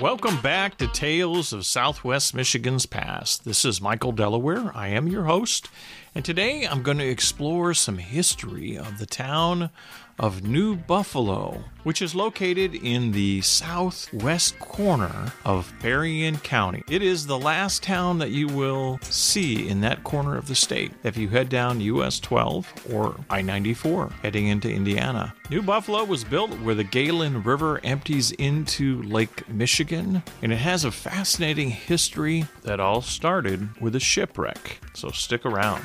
Welcome back to Tales of Southwest Michigan's Past. This is Michael Delaware. I am your host, and today I'm going to explore some history of the town of New Buffalo, which is located in the southwest corner of Berrien County. It is the last town that you will see in that corner of the state if you head down US 12 or I 94 heading into Indiana. New Buffalo was built where the Galien River empties into Lake Michigan, and it has a fascinating history that all started with a shipwreck. So stick around.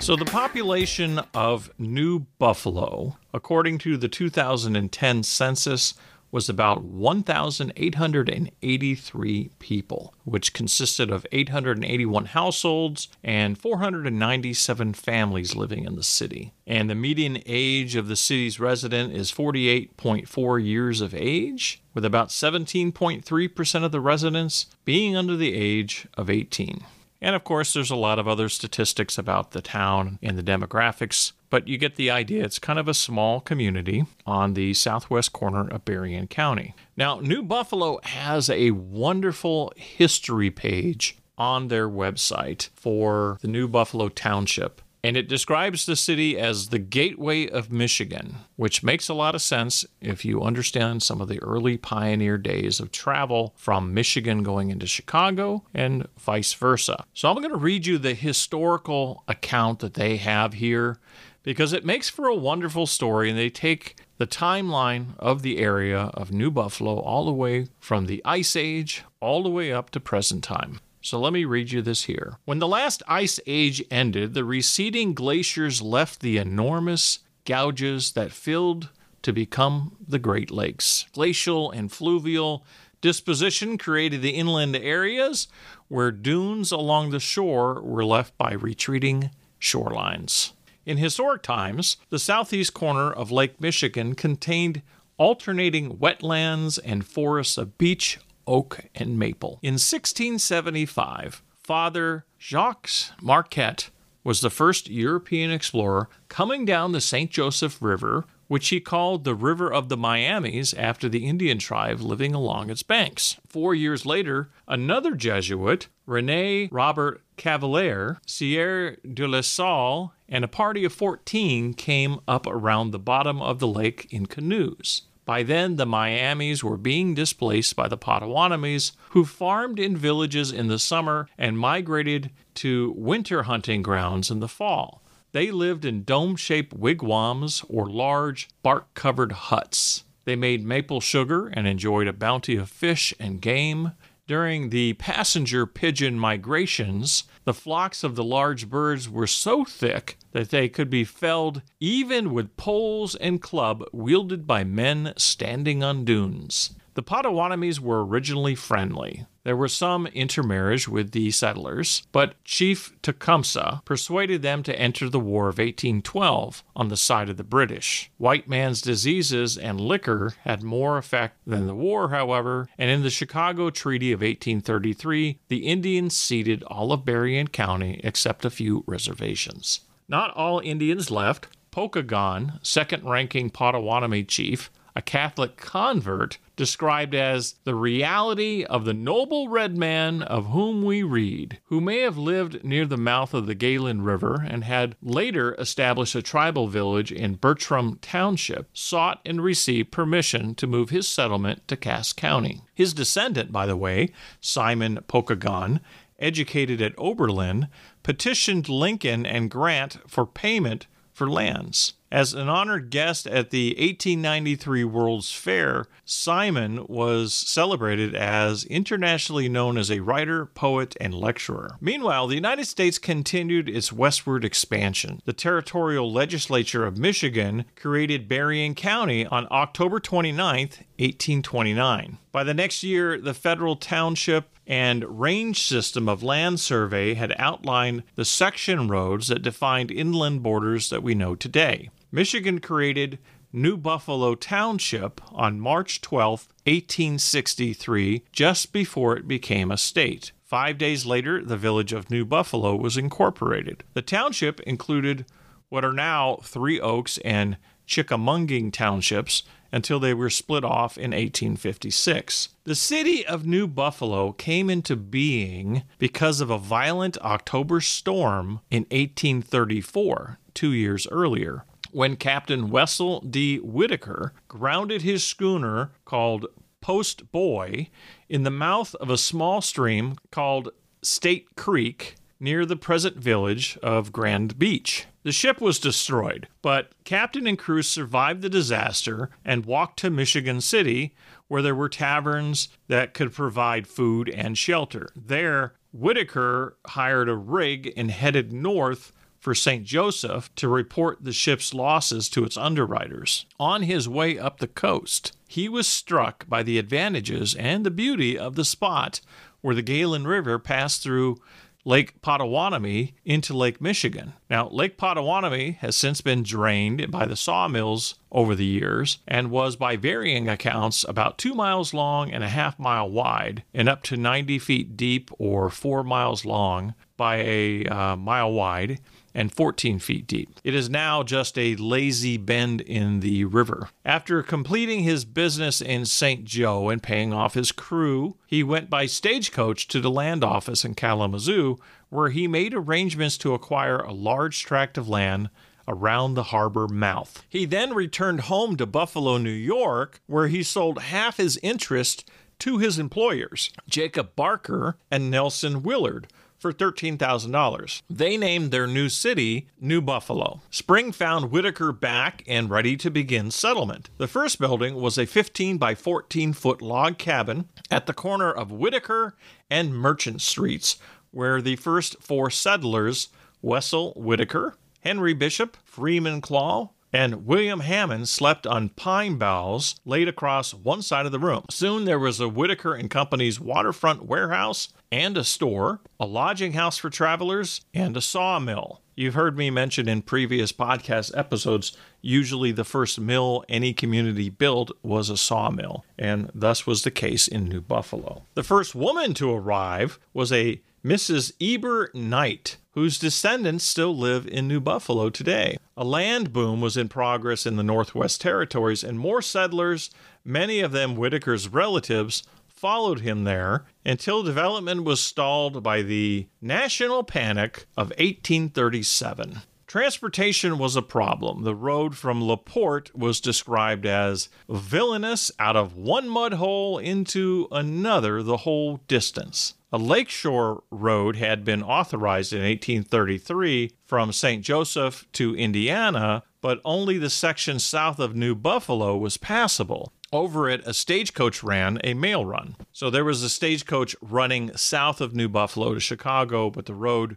So, the population of New Buffalo, according to the 2010 census, was about 1,883 people, which consisted of 881 households and 497 families living in the city. And the median age of the city's resident is 48.4 years of age, with about 17.3% of the residents being under the age of 18. And of course, there's a lot of other statistics about the town and the demographics, but you get the idea. It's kind of a small community on the southwest corner of Berrien County. Now, New Buffalo has a wonderful history page on their website for the New Buffalo Township and it describes the city as the gateway of Michigan, which makes a lot of sense if you understand some of the early pioneer days of travel from Michigan going into Chicago and vice versa. So I'm going to read you the historical account that they have here because it makes for a wonderful story and they take the timeline of the area of New Buffalo all the way from the Ice Age all the way up to present time. So let me read you this here. When the last ice age ended, the receding glaciers left the enormous gouges that filled to become the Great Lakes. Glacial and fluvial disposition created the inland areas where dunes along the shore were left by retreating shorelines. In historic times, the southeast corner of Lake Michigan contained alternating wetlands and forests of beech, oak, and maple. In 1675, Father Jacques Marquette was the first European explorer coming down the St. Joseph River, which he called the River of the Miamis after the Indian tribe living along its banks. Four years later, another Jesuit, Rene Robert Cavelier, Sieur de la Salle, and a party of 14 came up around the bottom of the lake in canoes. By then, the Miamis were being displaced by the Potawatomis, who farmed in villages in the summer and migrated to winter hunting grounds in the fall. They lived in dome shaped wigwams or large bark covered huts. They made maple sugar and enjoyed a bounty of fish and game. During the passenger pigeon migrations, the flocks of the large birds were so thick that they could be felled even with poles and club wielded by men standing on dunes. The Potawatomis were originally friendly. There was some intermarriage with the settlers, but Chief Tecumseh persuaded them to enter the War of 1812 on the side of the British. White man's diseases and liquor had more effect than the war, however, and in the Chicago Treaty of 1833, the Indians ceded all of Berrien County except a few reservations. Not all Indians left. Pokagon, second ranking Potawatomi chief, a Catholic convert, described as the reality of the noble red man of whom we read, who may have lived near the mouth of the Galien River and had later established a tribal village in Bertrand Township, sought and received permission to move his settlement to Cass County. His descendant, by the way, Simon Pokagon, educated at Oberlin, petitioned Lincoln and Grant for payment for lands. As an honored guest at the 1893 World's Fair, Simon was celebrated as internationally known as a writer, poet, and lecturer. Meanwhile, the United States continued its westward expansion. The territorial legislature of Michigan created Berrien County on October 29, 1829. By the next year, the federal township and range system of land survey had outlined the section roads that defined inland borders that we know today. Michigan created New Buffalo Township on March 12, 1863, just before it became a state. Five days later, the village of New Buffalo was incorporated. The township included what are now Three Oaks and Chikaming townships, until they were split off in 1856. The city of New Buffalo came into being because of a violent October storm in 1834, two years earlier when Captain Wessel D. Whitaker grounded his schooner called Post Boy in the mouth of a small stream called State Creek near the present village of Grand Beach. The ship was destroyed, but captain and crew survived the disaster and walked to Michigan City, where there were taverns that could provide food and shelter. There, Whitaker hired a rig and headed north for St. Joseph to report the ship's losses to its underwriters. On his way up the coast, he was struck by the advantages and the beauty of the spot where the Galien River passed through Lake Pottawattamie into Lake Michigan. Now, Lake Pottawattamie has since been drained by the sawmills over the years and was, by varying accounts, about two miles long and a half mile wide and up to 90 feet deep or four miles long by a uh, mile wide and 14 feet deep. It is now just a lazy bend in the river. After completing his business in St. Joe and paying off his crew, he went by stagecoach to the land office in Kalamazoo, where he made arrangements to acquire a large tract of land around the harbor mouth. He then returned home to Buffalo, New York, where he sold half his interest to his employers, Jacob Barker and Nelson Willard, for $13,000. They named their new city New Buffalo. Spring found Whitaker back and ready to begin settlement. The first building was a 15 by 14 foot log cabin at the corner of Whitaker and Merchant Streets, where the first four settlers, Wessel Whitaker, Henry Bishop, Freeman Claw, and William Hammond slept on pine boughs laid across one side of the room. Soon there was a Whitaker and Company's waterfront warehouse and a store, a lodging house for travelers, and a sawmill. You've heard me mention in previous podcast episodes, usually the first mill any community built was a sawmill, and thus was the case in New Buffalo. The first woman to arrive was a Mrs. Eber Knight, whose descendants still live in New Buffalo today. A land boom was in progress in the Northwest Territories, and more settlers, many of them Whitaker's relatives, followed him there until development was stalled by the national panic of 1837. Transportation was a problem. The road from LaPorte was described as villainous out of one mud hole into another the whole distance. A lakeshore road had been authorized in 1833 from St. Joseph to Indiana, but only the section south of New Buffalo was passable. Over it, a stagecoach ran a mail run. So there was a stagecoach running south of New Buffalo to Chicago, but the road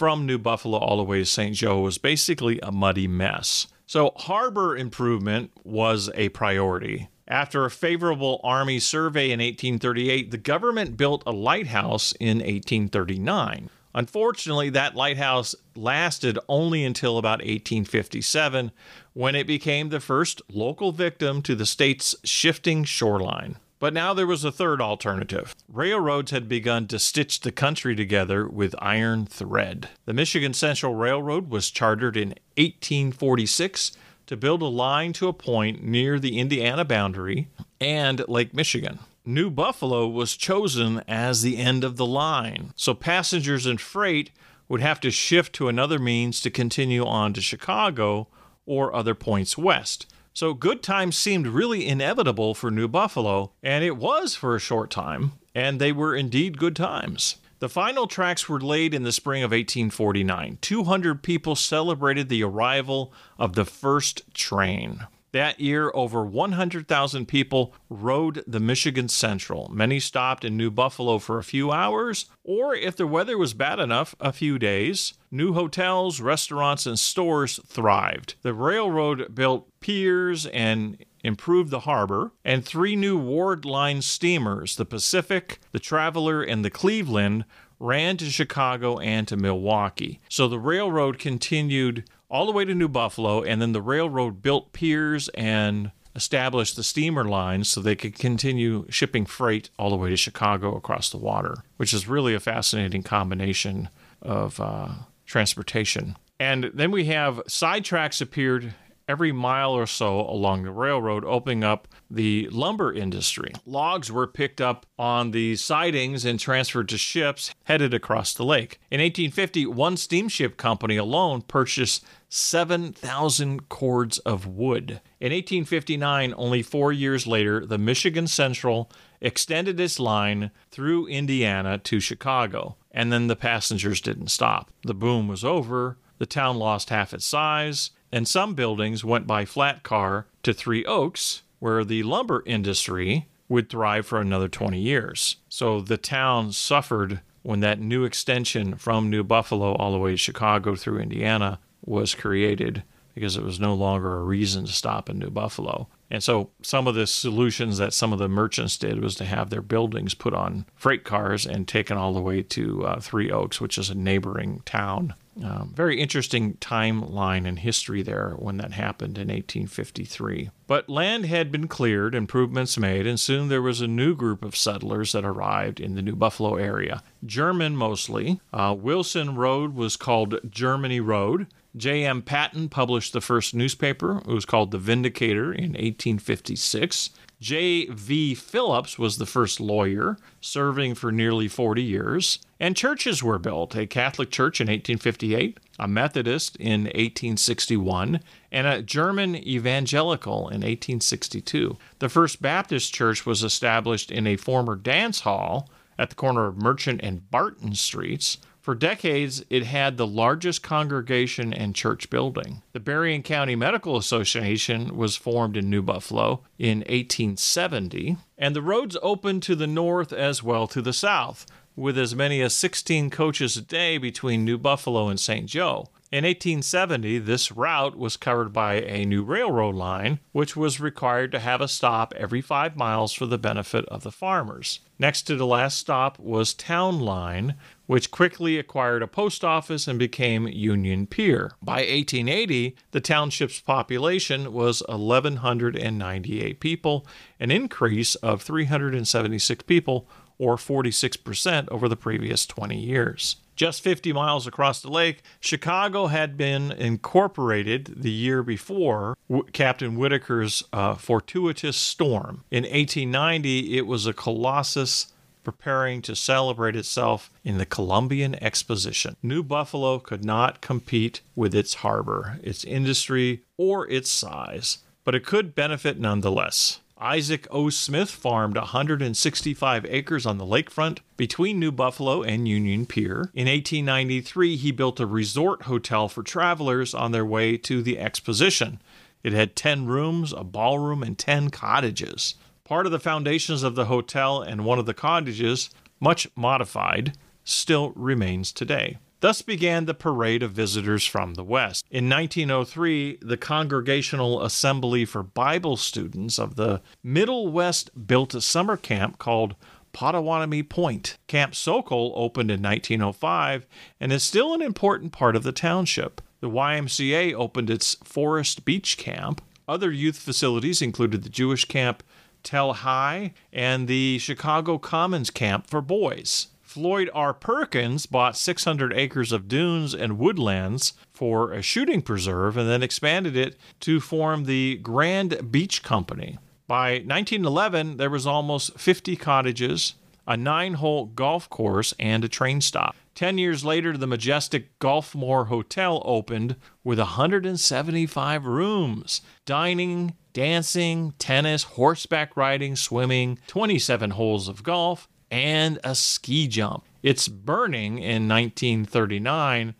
from New Buffalo all the way to St. Joe was basically a muddy mess. So harbor improvement was a priority. After a favorable Army survey in 1838, the government built a lighthouse in 1839. Unfortunately, that lighthouse lasted only until about 1857 when it became the first local victim to the state's shifting shoreline. But now there was a third alternative. Railroads had begun to stitch the country together with iron thread. The Michigan Central Railroad was chartered in 1846 to build a line to a point near the Indiana boundary and Lake Michigan. New Buffalo was chosen as the end of the line, so passengers and freight would have to shift to another means to continue on to Chicago or other points west. So good times seemed really inevitable for New Buffalo, and it was for a short time, and they were indeed good times. The final tracks were laid in the spring of 1849. 200 people celebrated the arrival of the first train. That year, over 100,000 people rode the Michigan Central. Many stopped in New Buffalo for a few hours, or if the weather was bad enough, a few days. New hotels, restaurants, and stores thrived. The railroad built piers and improved the harbor, and three new Ward Line steamers, the Pacific, the Traveler, and the Cleveland, ran to Chicago and to Milwaukee. So the railroad continued all the way to New Buffalo, and then the railroad built piers and established the steamer lines so they could continue shipping freight all the way to Chicago across the water, which is really a fascinating combination of uh, transportation. And then we have side tracks appeared every mile or so along the railroad, opening up the lumber industry. Logs were picked up on the sidings and transferred to ships headed across the lake. In 1850, one steamship company alone purchased 7,000 cords of wood. In 1859, only four years later, the Michigan Central extended its line through Indiana to Chicago, and then the passengers didn't stop. The boom was over, the town lost half its size, and some buildings went by flat car to Three Oaks, where the lumber industry would thrive for another 20 years. So the town suffered when that new extension from New Buffalo all the way to Chicago through Indiana was created because it was no longer a reason to stop in New Buffalo. And so some of the solutions that some of the merchants did was to have their buildings put on freight cars and taken all the way to uh, Three Oaks, which is a neighboring town. Um, very interesting timeline and history there when that happened in 1853. But land had been cleared, improvements made, and soon there was a new group of settlers that arrived in the New Buffalo area. German mostly. Uh, Wilson Road was called Germany Road. J.M. Patton published the first newspaper. It was called The Vindicator in 1856. J.V. Phillips was the first lawyer, serving for nearly 40 years. And churches were built a Catholic church in 1858, a Methodist in 1861, and a German evangelical in 1862. The First Baptist Church was established in a former dance hall at the corner of Merchant and Barton Streets. For decades, it had the largest congregation and church building. The Berrien County Medical Association was formed in New Buffalo in 1870, and the roads opened to the north as well to the south, with as many as 16 coaches a day between New Buffalo and St. Joe. In 1870, this route was covered by a new railroad line, which was required to have a stop every five miles for the benefit of the farmers. Next to the last stop was Town Line, which quickly acquired a post office and became Union Pier. By 1880, the township's population was 1,198 people, an increase of 376 people, or 46% over the previous 20 years. Just 50 miles across the lake, Chicago had been incorporated the year before Captain Whitaker's uh, fortuitous storm. In 1890, it was a colossus preparing to celebrate itself in the Columbian Exposition. New Buffalo could not compete with its harbor, its industry, or its size, but it could benefit nonetheless. Isaac O. Smith farmed 165 acres on the lakefront between New Buffalo and Union Pier. In 1893, he built a resort hotel for travelers on their way to the exposition. It had 10 rooms, a ballroom, and 10 cottages. Part of the foundations of the hotel and one of the cottages, much modified, still remains today. Thus began the parade of visitors from the West. In 1903, the Congregational Assembly for Bible Students of the Middle West built a summer camp called Potawatomi Point. Camp Sokol opened in 1905 and is still an important part of the township. The YMCA opened its Forest Beach Camp. Other youth facilities included the Jewish camp Tel Hai and the Chicago Commons Camp for boys. Floyd R. Perkins bought 600 acres of dunes and woodlands for a shooting preserve and then expanded it to form the Grand Beach Company. By 1911, there was almost 50 cottages, a nine hole golf course, and a train stop. Ten years later, the majestic Golfmore Hotel opened with 175 rooms, dining, dancing, tennis, horseback riding, swimming, 27 holes of golf, and a ski jump. Its burning in 1939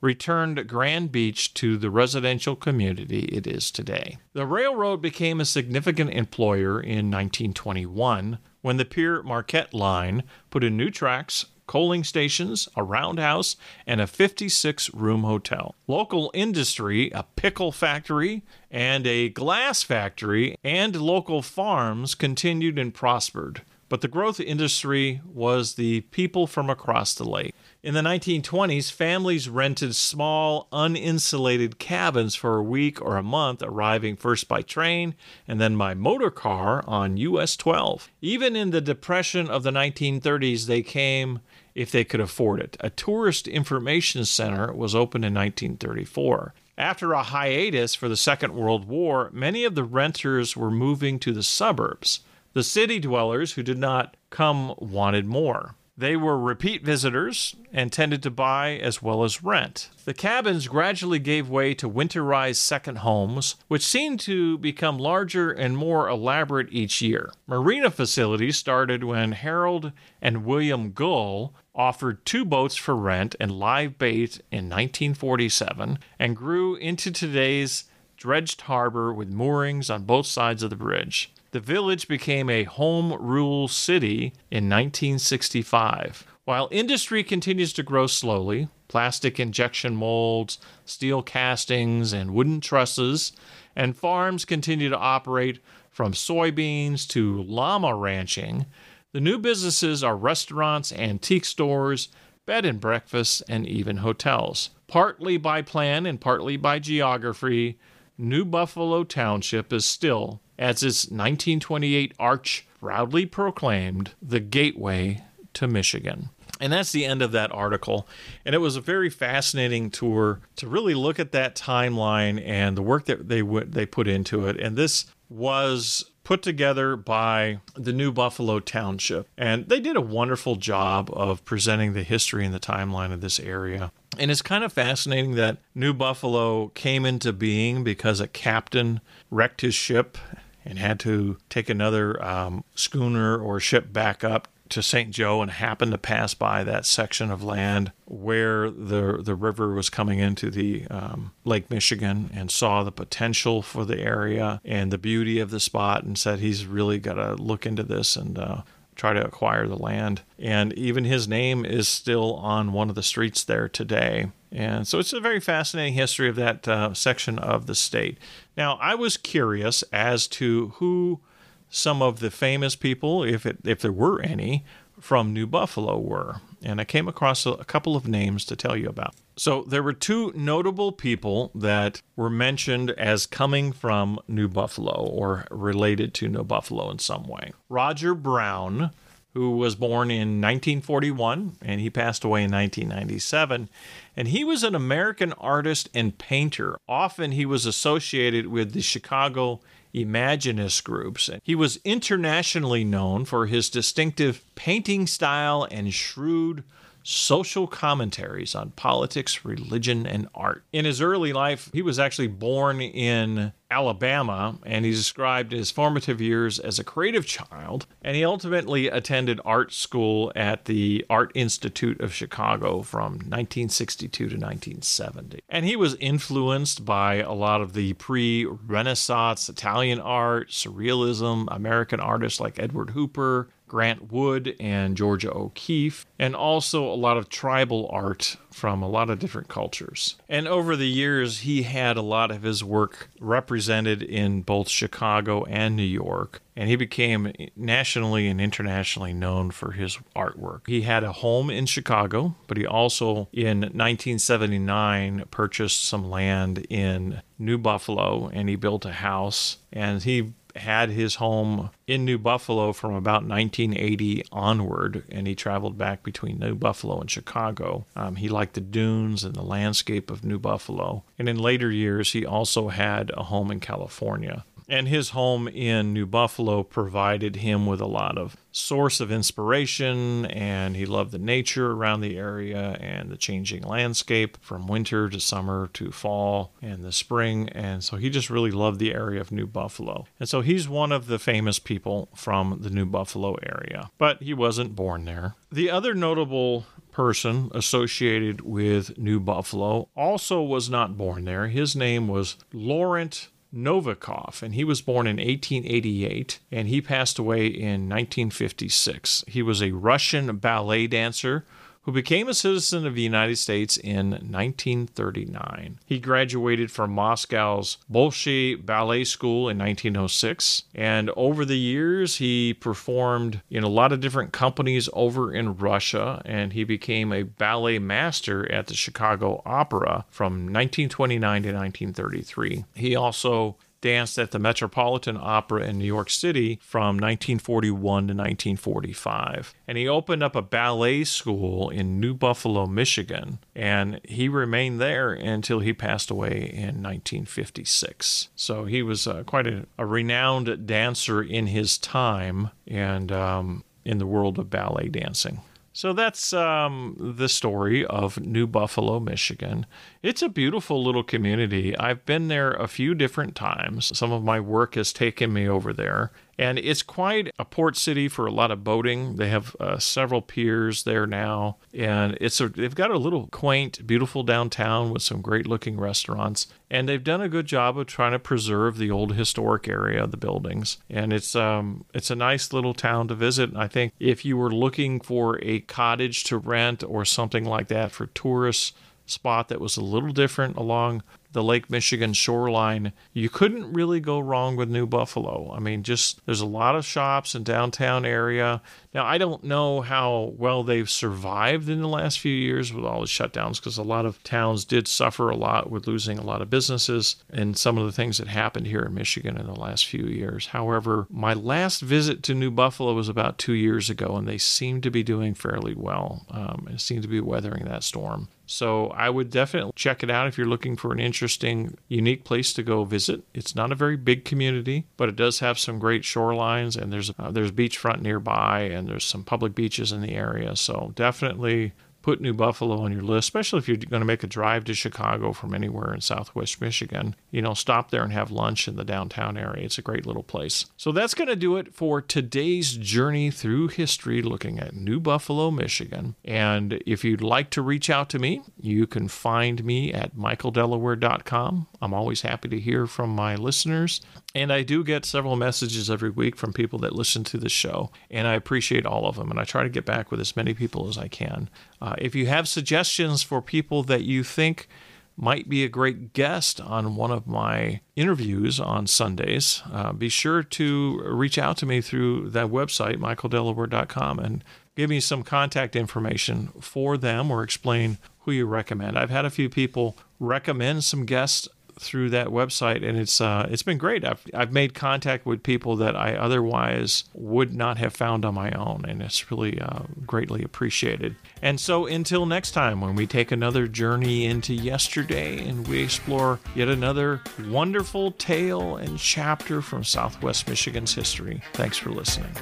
returned Grand Beach to the residential community it is today. The railroad became a significant employer in 1921 when the Pere Marquette line put in new tracks, coaling stations, a roundhouse, and a 56 room hotel. Local industry, a pickle factory, and a glass factory, and local farms continued and prospered but the growth industry was the people from across the lake. In the 1920s, families rented small, uninsulated cabins for a week or a month, arriving first by train and then by motor car on US 12. Even in the Depression of the 1930s, they came if they could afford it. A tourist information center was opened in 1934. After a hiatus for the Second World War, many of the renters were moving to the suburbs. The city dwellers who did not come wanted more. They were repeat visitors and tended to buy as well as rent. The cabins gradually gave way to winterized second homes, which seemed to become larger and more elaborate each year. Marina facilities started when Harold and William Gull offered two boats for rent and live bait in 1947 and grew into today's dredged harbor with moorings on both sides of the bridge. The village became a home rule city in 1965. While industry continues to grow slowly, plastic injection molds, steel castings, and wooden trusses, and farms continue to operate from soybeans to llama ranching, the new businesses are restaurants, antique stores, bed and breakfasts, and even hotels. Partly by plan and partly by geography, New Buffalo Township is still as its 1928 arch proudly proclaimed, the gateway to Michigan. And that's the end of that article. And it was a very fascinating tour to really look at that timeline and the work that they w- they put into it. And this was put together by the New Buffalo Township. And they did a wonderful job of presenting the history and the timeline of this area. And it's kind of fascinating that New Buffalo came into being because a captain wrecked his ship and had to take another um, schooner or ship back up to St. Joe and happened to pass by that section of land where the the river was coming into the um, Lake Michigan and saw the potential for the area and the beauty of the spot and said he's really got to look into this and uh, try to acquire the land. And even his name is still on one of the streets there today. And so it's a very fascinating history of that uh, section of the state. Now, I was curious as to who some of the famous people, if it, if there were any, from New Buffalo were, and I came across a, couple of names to tell you about. So there were two notable people that were mentioned as coming from New Buffalo or related to New Buffalo in some way. Roger Brown, who was born in 1941 and he passed away in 1997. And he was an American artist and painter. Often he was associated with the Chicago Imagist groups. He was internationally known for his distinctive painting style and shrewd social commentaries on politics, religion, and art. In his early life, he was actually born in Alabama, and he described his formative years as a creative child. And he ultimately attended art school at the Art Institute of Chicago from 1962 to 1970. And he was influenced by a lot of the pre Renaissance Italian art, Surrealism, American artists like Edward Hopper, Grant Wood and Georgia O'Keeffe, and also a lot of tribal art from a lot of different cultures. And over the years, he had a lot of his work represented in both Chicago and New York, and he became nationally and internationally known for his artwork. He had a home in Chicago, but he also, in 1979, purchased some land in New Buffalo and he built a house and he had his home in New Buffalo from about 1980 onward, and he traveled back between New Buffalo and Chicago. Um, he liked the dunes and the landscape of New Buffalo. And in later years, he also had a home in California. And his home in New Buffalo provided him with a lot of source of inspiration, and he loved the nature around the area and the changing landscape from winter to summer to fall and the spring. And so he just really loved the area of New Buffalo. And so he's one of the famous people from the New Buffalo area, but he wasn't born there. The other notable person associated with New Buffalo also was not born there. His name was Laurent Novikov, and he was born in 1888 and he passed away in 1956. He was a Russian ballet dancer who became a citizen of the United States in 1939. He graduated from Moscow's Bolshoi Ballet School in 1906, and over the years he performed in a lot of different companies over in Russia, and he became a ballet master at the Chicago Opera from 1929 to 1933. He also danced at the Metropolitan Opera in New York City from 1941 to 1945. And he opened up a ballet school in New Buffalo, Michigan, and he remained there until he passed away in 1956. So he was uh, quite a, a, renowned dancer in his time and um, in the world of ballet dancing. So that's um, the story of New Buffalo, Michigan. It's a beautiful little community. I've been there a few different times. Some of my work has taken me over there. And it's quite a port city for a lot of boating. They have uh, several piers there now, and it's a, they've got a little quaint, beautiful downtown with some great looking restaurants. And they've done a good job of trying to preserve the old historic area of the buildings. And it's um it's a nice little town to visit. I think if you were looking for a cottage to rent or something like that for tourists spot that was a little different along the Lake Michigan shoreline, you couldn't really go wrong with New Buffalo. I mean, just there's a lot of shops in downtown area. Now, I don't know how well they've survived in the last few years with all the shutdowns because a lot of towns did suffer a lot with losing a lot of businesses and some of the things that happened here in Michigan in the last few years. However, my last visit to New Buffalo was about two years ago, and they seem to be doing fairly well um, and seem to be weathering that storm. So I would definitely check it out if you're looking for an interesting, unique place to go visit. It's not a very big community, but it does have some great shorelines, and there's uh, there's beachfront nearby, and there's some public beaches in the area. So definitely put New Buffalo on your list, especially if you're going to make a drive to Chicago from anywhere in southwest Michigan. You know, stop there and have lunch in the downtown area. It's a great little place. So that's going to do it for today's journey through history looking at New Buffalo, Michigan. And if you'd like to reach out to me, you can find me at michaeldelaware.com. I'm always happy to hear from my listeners. And I do get several messages every week from people that listen to the show, and I appreciate all of them. And I try to get back with as many people as I can. Uh, if you have suggestions for people that you think might be a great guest on one of my interviews on Sundays, uh, be sure to reach out to me through that website, michaeldelaware.com, and give me some contact information for them or explain who you recommend. I've had a few people recommend some guests through that website, and it's uh, it's been great. I've I've made contact with people that I otherwise would not have found on my own, and it's really uh, greatly appreciated. And so, until next time, when we take another journey into yesterday and we explore yet another wonderful tale and chapter from Southwest Michigan's history. Thanks for listening.